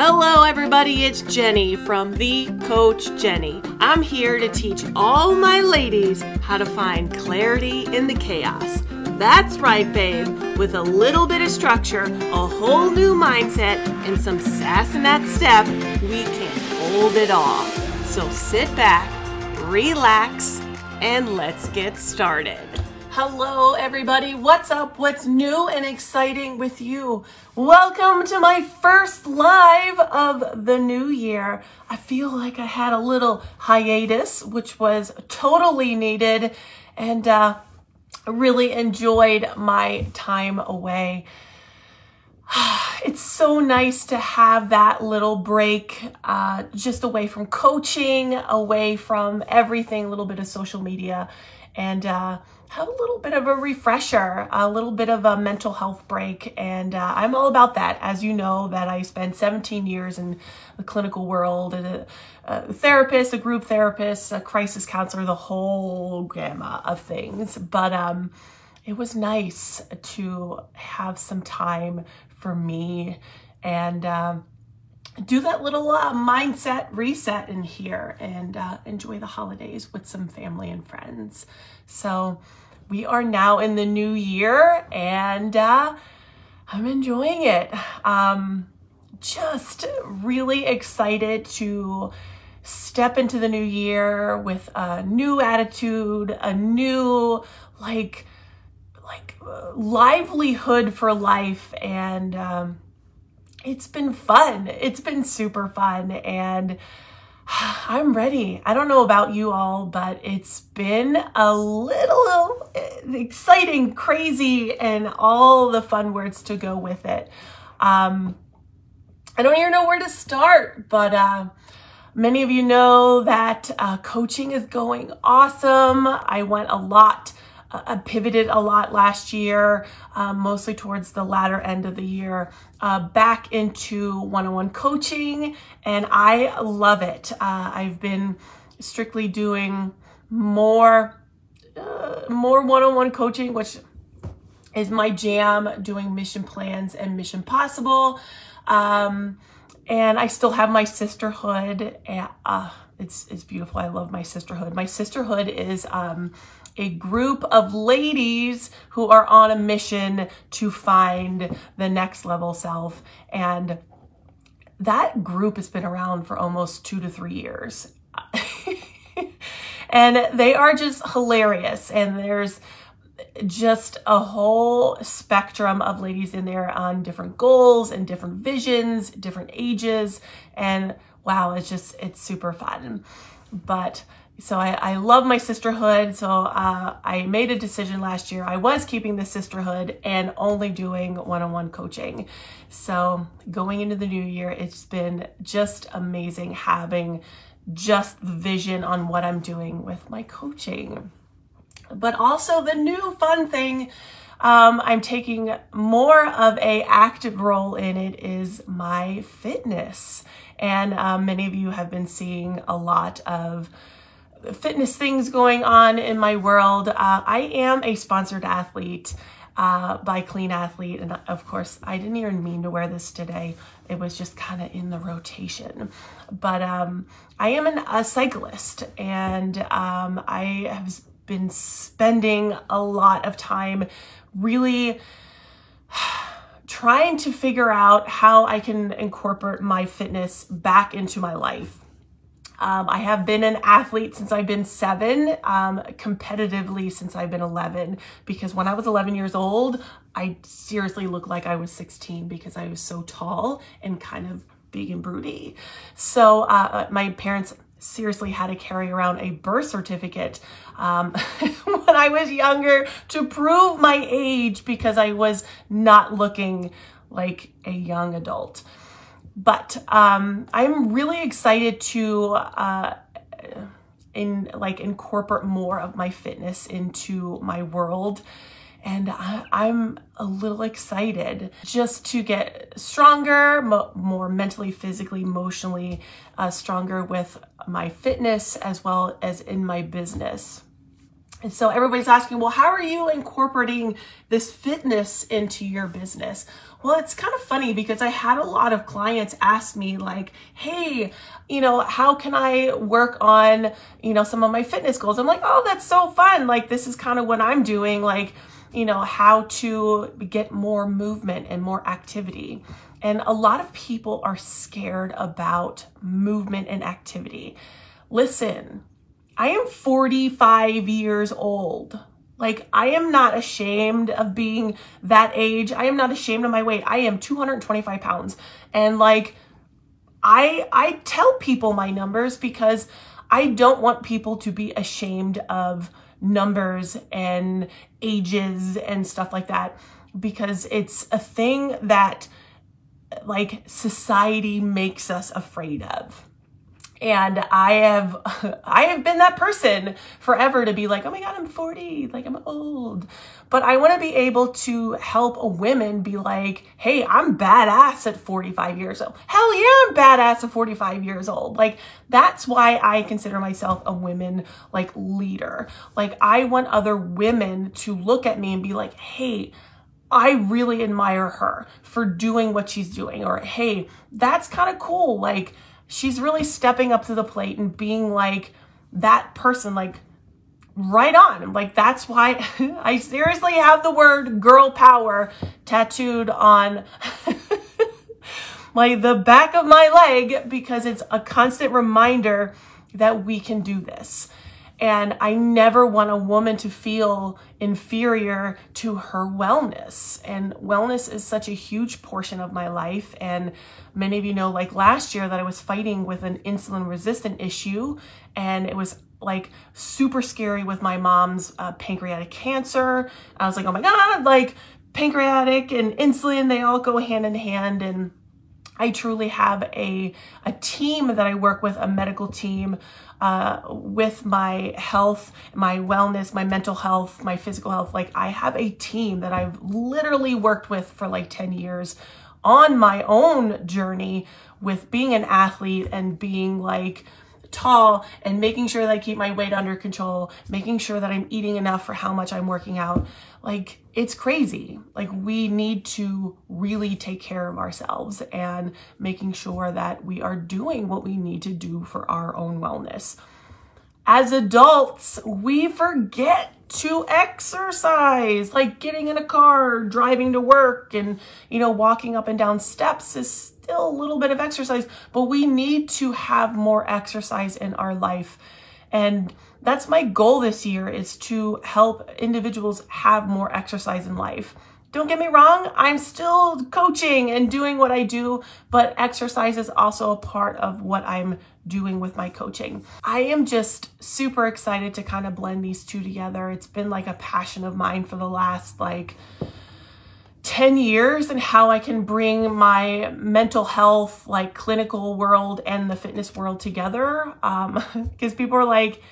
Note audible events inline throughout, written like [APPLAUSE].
Hello, everybody. It's Jennie from The Coach Jennie. I'm here to teach all my ladies how to find clarity in the chaos. That's right, babe. With a little bit of structure, a whole new mindset, and some sass in that step, we can hold it all. So sit back, relax, and let's get started. Hello, everybody. What's up? What's new and exciting with you? Welcome to my first live of the new year. I feel like I had a little hiatus, which was totally needed, and uh, really enjoyed my time away. [SIGHS] It's so nice to have that little break uh, just away from coaching, away from everything, a little bit of social media, and uh, have a little bit of a refresher, a little bit of a mental health break. And uh, I'm all about that. As you know, that I spent 17 years in the clinical world, a, a therapist, a group therapist, a crisis counselor, the whole gamma of things. But um, it was nice to have some time for me and um, do that little uh, mindset reset in here and uh, enjoy the holidays with some family and friends. So we are now in the new year and uh, I'm enjoying it. Um, just really excited to step into the new year with a new attitude, a new like like uh, livelihood for life and um, it's been fun. It's been super fun and [SIGHS] I'm ready. I don't know about you all, but it's been a little exciting, crazy, and all the fun words to go with it. Um, I don't even know where to start, but uh, many of you know that uh, coaching is going awesome. I went a lot uh, pivoted a lot last year, um, mostly towards the latter end of the year, uh, back into one on one coaching, and I love it. Uh, I've been strictly doing more. Uh, more one-on-one coaching which is my jam doing mission plans and mission possible um, and i still have my sisterhood and uh, it's, it's beautiful i love my sisterhood my sisterhood is um, a group of ladies who are on a mission to find the next level self. And that group has been around for almost two to three years. [LAUGHS] and they are just hilarious. And there's just a whole spectrum of ladies in there on different goals and different visions, different ages. And wow, it's just, it's super fun. But so I, I love my sisterhood. So uh, I made a decision last year. I was keeping the sisterhood and only doing one-on-one coaching. So going into the new year, it's been just amazing having just the vision on what I'm doing with my coaching. But also the new fun thing um, I'm taking more of a active role in it is my fitness. And um, many of you have been seeing a lot of fitness things going on in my world. Uh, I am a sponsored athlete uh, by Clean Athlete. And of course, I didn't even mean to wear this today. It was just kind of in the rotation. But um, I am an, a cyclist and um, I have been spending a lot of time really trying to figure out how I can incorporate my fitness back into my life. Um, I have been an athlete since I've been seven, um, competitively since I've been 11, because when I was 11 years old, I seriously looked like I was 16 because I was so tall and kind of big and broody. So uh, my parents seriously had to carry around a birth certificate um, [LAUGHS] when I was younger to prove my age because I was not looking like a young adult. But um, I'm really excited to uh, in like incorporate more of my fitness into my world. And I, am a little excited just to get stronger, mo- more mentally, physically, emotionally uh, stronger with my fitness as well as in my business. And so everybody's asking, well, how are you incorporating this fitness into your business? Well, it's kind of funny because I had a lot of clients ask me, like, hey, you know, how can I work on, you know, some of my fitness goals? I'm like, oh, that's so fun. Like, this is kind of what I'm doing. Like, you know, how to get more movement and more activity. And a lot of people are scared about movement and activity. Listen, I am 45 years old. Like, I am not ashamed of being that age. I am not ashamed of my weight. I am 225 pounds. And like, I, I tell people my numbers because I don't want people to be ashamed of numbers and ages and stuff like that because it's a thing that like society makes us afraid of and i have [LAUGHS] i have been that person forever to be like oh my god i'm 40 like i'm old but i want to be able to help a women be like hey i'm badass at 45 years old hell yeah i'm badass at 45 years old like that's why i consider myself a women like leader like i want other women to look at me and be like hey I really admire her for doing what she's doing. Or, hey, that's kind of cool. Like, she's really stepping up to the plate and being like that person, like, right on. Like, that's why [LAUGHS] I seriously have the word girl power tattooed on. [LAUGHS] like the back of my leg because it's a constant reminder that we can do this. And I never want a woman to feel inferior to her wellness. And wellness is such a huge portion of my life. And many of you know, like last year, that I was fighting with an insulin resistant issue. And it was like super scary with my mom's uh, pancreatic cancer. I was like, oh my God, like pancreatic and insulin, they all go hand in hand. And I truly have a, a team that I work with, a medical team uh, with my health, my wellness, my mental health, my physical health. Like I have a team that I've literally worked with for like 10 years on my own journey with being an athlete and being like, tall and making sure that I keep my weight under control, making sure that I'm eating enough for how much I'm working out. Like, it's crazy. Like, we need to really take care of ourselves and making sure that we are doing what we need to do for our own wellness. As adults, we forget to exercise, like getting in a car, driving to work, and, you know, walking up and down steps is still a little bit of exercise, but we need to have more exercise in our life. And that's my goal this year is to help individuals have more exercise in life. Don't get me wrong, I'm still coaching and doing what I do, but exercise is also a part of what I'm doing with my coaching. I am just super excited to kind of blend these two together. It's been like a passion of mine for the last like 10 years and how I can bring my mental health, like clinical world and the fitness world together. Um, [LAUGHS] because people are like,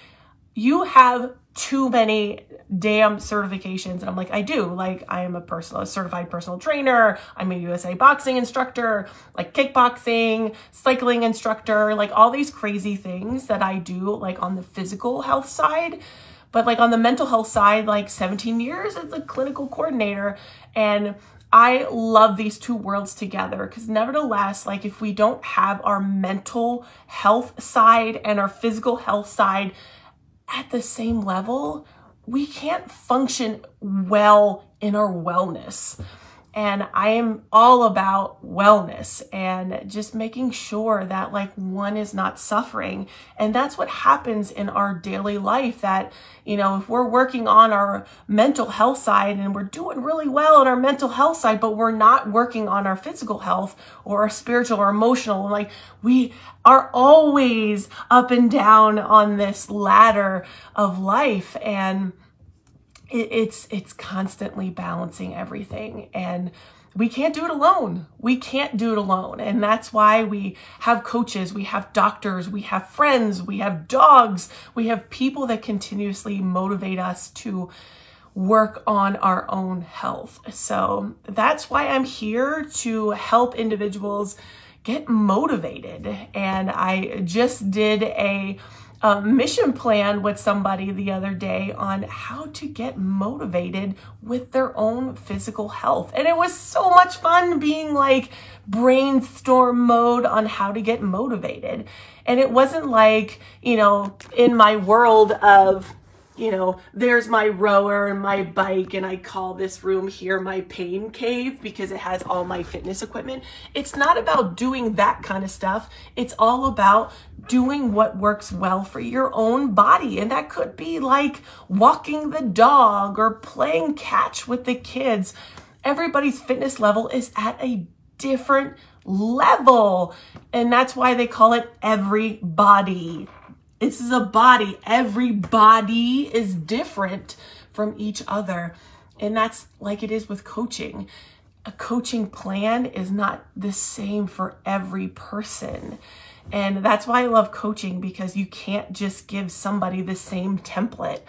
you have too many damn certifications. And I'm like, I do. Like, I am a personal, a certified personal trainer. I'm a USA boxing instructor, like kickboxing, cycling instructor, like all these crazy things that I do, like on the physical health side. But like on the mental health side, like 17 years as a clinical coordinator. And I love these two worlds together because, nevertheless, like if we don't have our mental health side and our physical health side at the same level, we can't function well in our wellness. And I am all about wellness and just making sure that like one is not suffering. And that's what happens in our daily life that, you know, if we're working on our mental health side and we're doing really well on our mental health side, but we're not working on our physical health or our spiritual or emotional, like we are always up and down on this ladder of life. And it, it's it's constantly balancing everything and we can't do it alone. We can't do it alone. And that's why we have coaches, we have doctors, we have friends, we have dogs, we have people that continuously motivate us to work on our own health. So that's why I'm here to help individuals get motivated. And I just did a a mission plan with somebody the other day on how to get motivated with their own physical health. And it was so much fun being like brainstorm mode on how to get motivated. And it wasn't like, you know, in my world of you know, there's my rower and my bike, and I call this room here my pain cave because it has all my fitness equipment. It's not about doing that kind of stuff. It's all about doing what works well for your own body. And that could be like walking the dog or playing catch with the kids. Everybody's fitness level is at a different level. And that's why they call it everybody. This is a body. Every body is different from each other. And that's like it is with coaching. A coaching plan is not the same for every person. And that's why I love coaching because you can't just give somebody the same template.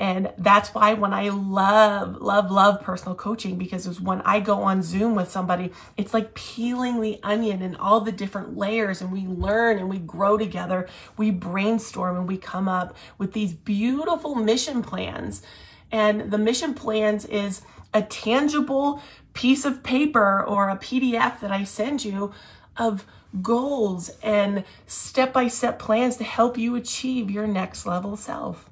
And that's why when I love, love, love personal coaching, because it's when I go on Zoom with somebody, it's like peeling the onion and all the different layers, and we learn and we grow together. We brainstorm and we come up with these beautiful mission plans. And the mission plans is a tangible piece of paper or a PDF that I send you of goals and step by step plans to help you achieve your next level self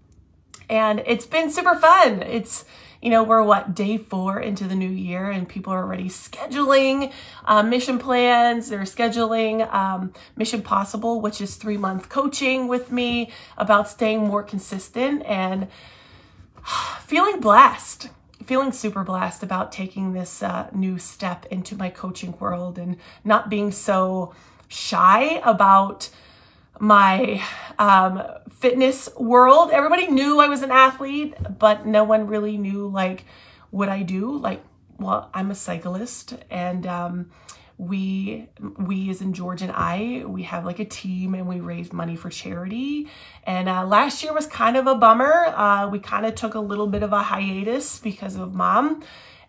and it's been super fun. It's you know, we're what, day four into the new year, and people are already scheduling uh, mission plans. They're scheduling um, Mission Possible, which is three month coaching with me about staying more consistent and [SIGHS] feeling blessed, feeling super blessed about taking this uh, new step into my coaching world and not being so shy about my um, fitness world. Everybody knew I was an athlete, but no one really knew like what I do. Like, well, I'm a cyclist, and um, we we as in George and I, we have like a team, and we raise money for charity. And uh, last year was kind of a bummer. Uh, we kind of took a little bit of a hiatus because of mom.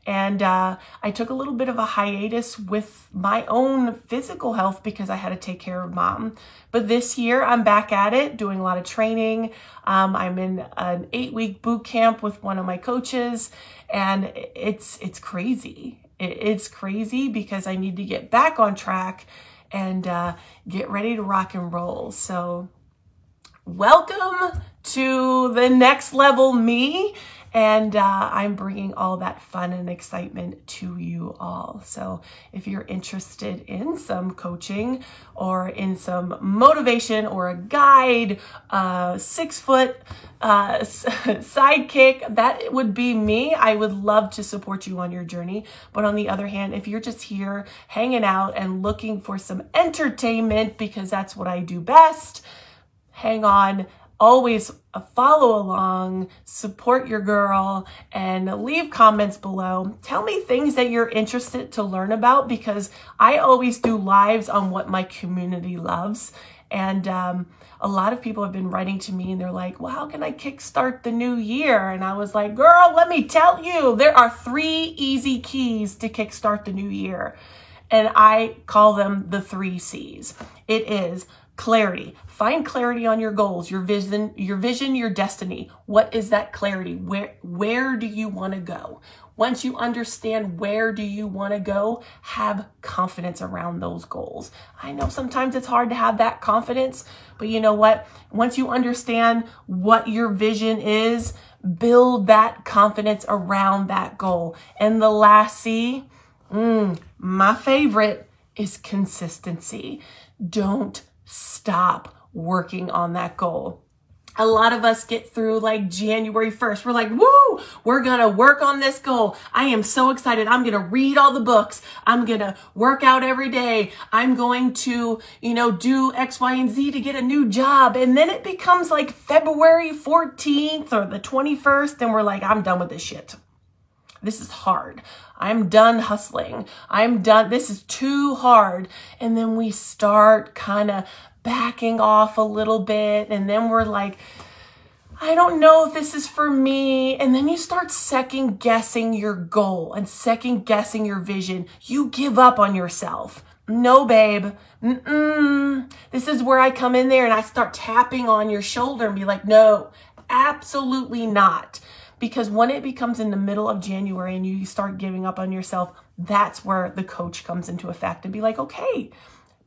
And uh, I took a little bit of a hiatus with my own physical health because I had to take care of mom. But this year I'm back at it, doing a lot of training. Um, I'm in an eight week boot camp with one of my coaches, and it's it's crazy. It's crazy because I need to get back on track and uh, get ready to rock and roll. So, welcome to the next level me. And uh, I'm bringing all that fun and excitement to you all. So if you're interested in some coaching or in some motivation or a guide, uh, six foot uh, sidekick, that would be me. I would love to support you on your journey. But on the other hand, if you're just here hanging out and looking for some entertainment, because that's what I do best, hang on always follow along, support your girl, and leave comments below. Tell me things that you're interested to learn about because I always do lives on what my community loves. And um, a lot of people have been writing to me and they're like, well, how can I kickstart the new year? And I was like, girl, let me tell you, there are three easy keys to kickstart the new year. And I call them the three C's. It is clarity. Find clarity on your goals, your vision, your vision, your destiny. What is that clarity? Where where do you want to go? Once you understand where do you want to go, have confidence around those goals. I know sometimes it's hard to have that confidence, but you know what? Once you understand what your vision is, build that confidence around that goal. And the last C, mm, my favorite is consistency. Don't stop working on that goal. A lot of us get through like January 1st. We're like, woo, we're going to work on this goal. I am so excited. I'm going to read all the books. I'm going to work out every day. I'm going to, you know, do X, Y, and Z to get a new job. And then it becomes like February 14th or the 21st. And we're like, I'm done with this shit. This is hard. I'm done hustling. I'm done. This is too hard. And then we start kind of backing off a little bit. And then we're like, I don't know if this is for me. And then you start second guessing your goal and second guessing your vision. You give up on yourself. No, babe. Mm-mm. This is where I come in there and I start tapping on your shoulder and be like, no, absolutely not. Because when it becomes in the middle of January and you start giving up on yourself, that's where the coach comes into effect and be like, okay,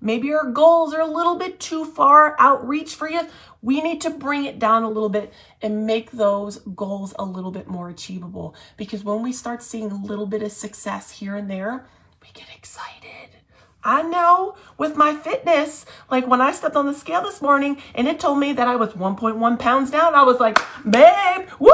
maybe your goals are a little bit too far outreach for you. We need to bring it down a little bit and make those goals a little bit more achievable. Because when we start seeing a little bit of success here and there, we get excited. I know with my fitness, like when I stepped on the scale this morning and it told me that I was 1.1 pounds down, I was like, babe, woo!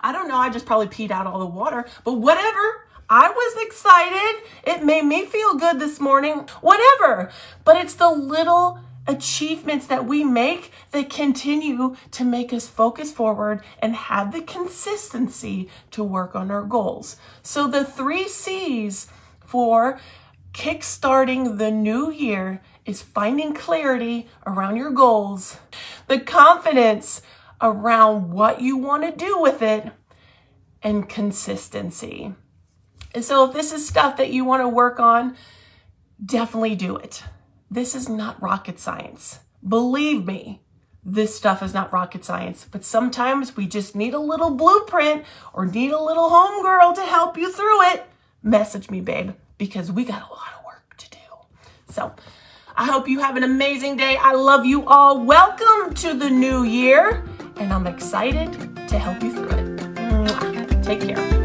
I don't know, I just probably peed out all the water, but whatever. I was excited. It made me feel good this morning. Whatever. But it's the little achievements that we make that continue to make us focus forward and have the consistency to work on our goals. So the three C's for kickstarting the new year is finding clarity around your goals, the confidence around what you want to do with it, and consistency. And so, if this is stuff that you want to work on, definitely do it. This is not rocket science. Believe me, this stuff is not rocket science, but sometimes we just need a little blueprint or need a little homegirl to help you through it. Message me, babe, because we got a lot of work to do. So, I hope you have an amazing day. I love you all. Welcome to the new year, and I'm excited to help you through it. Take care.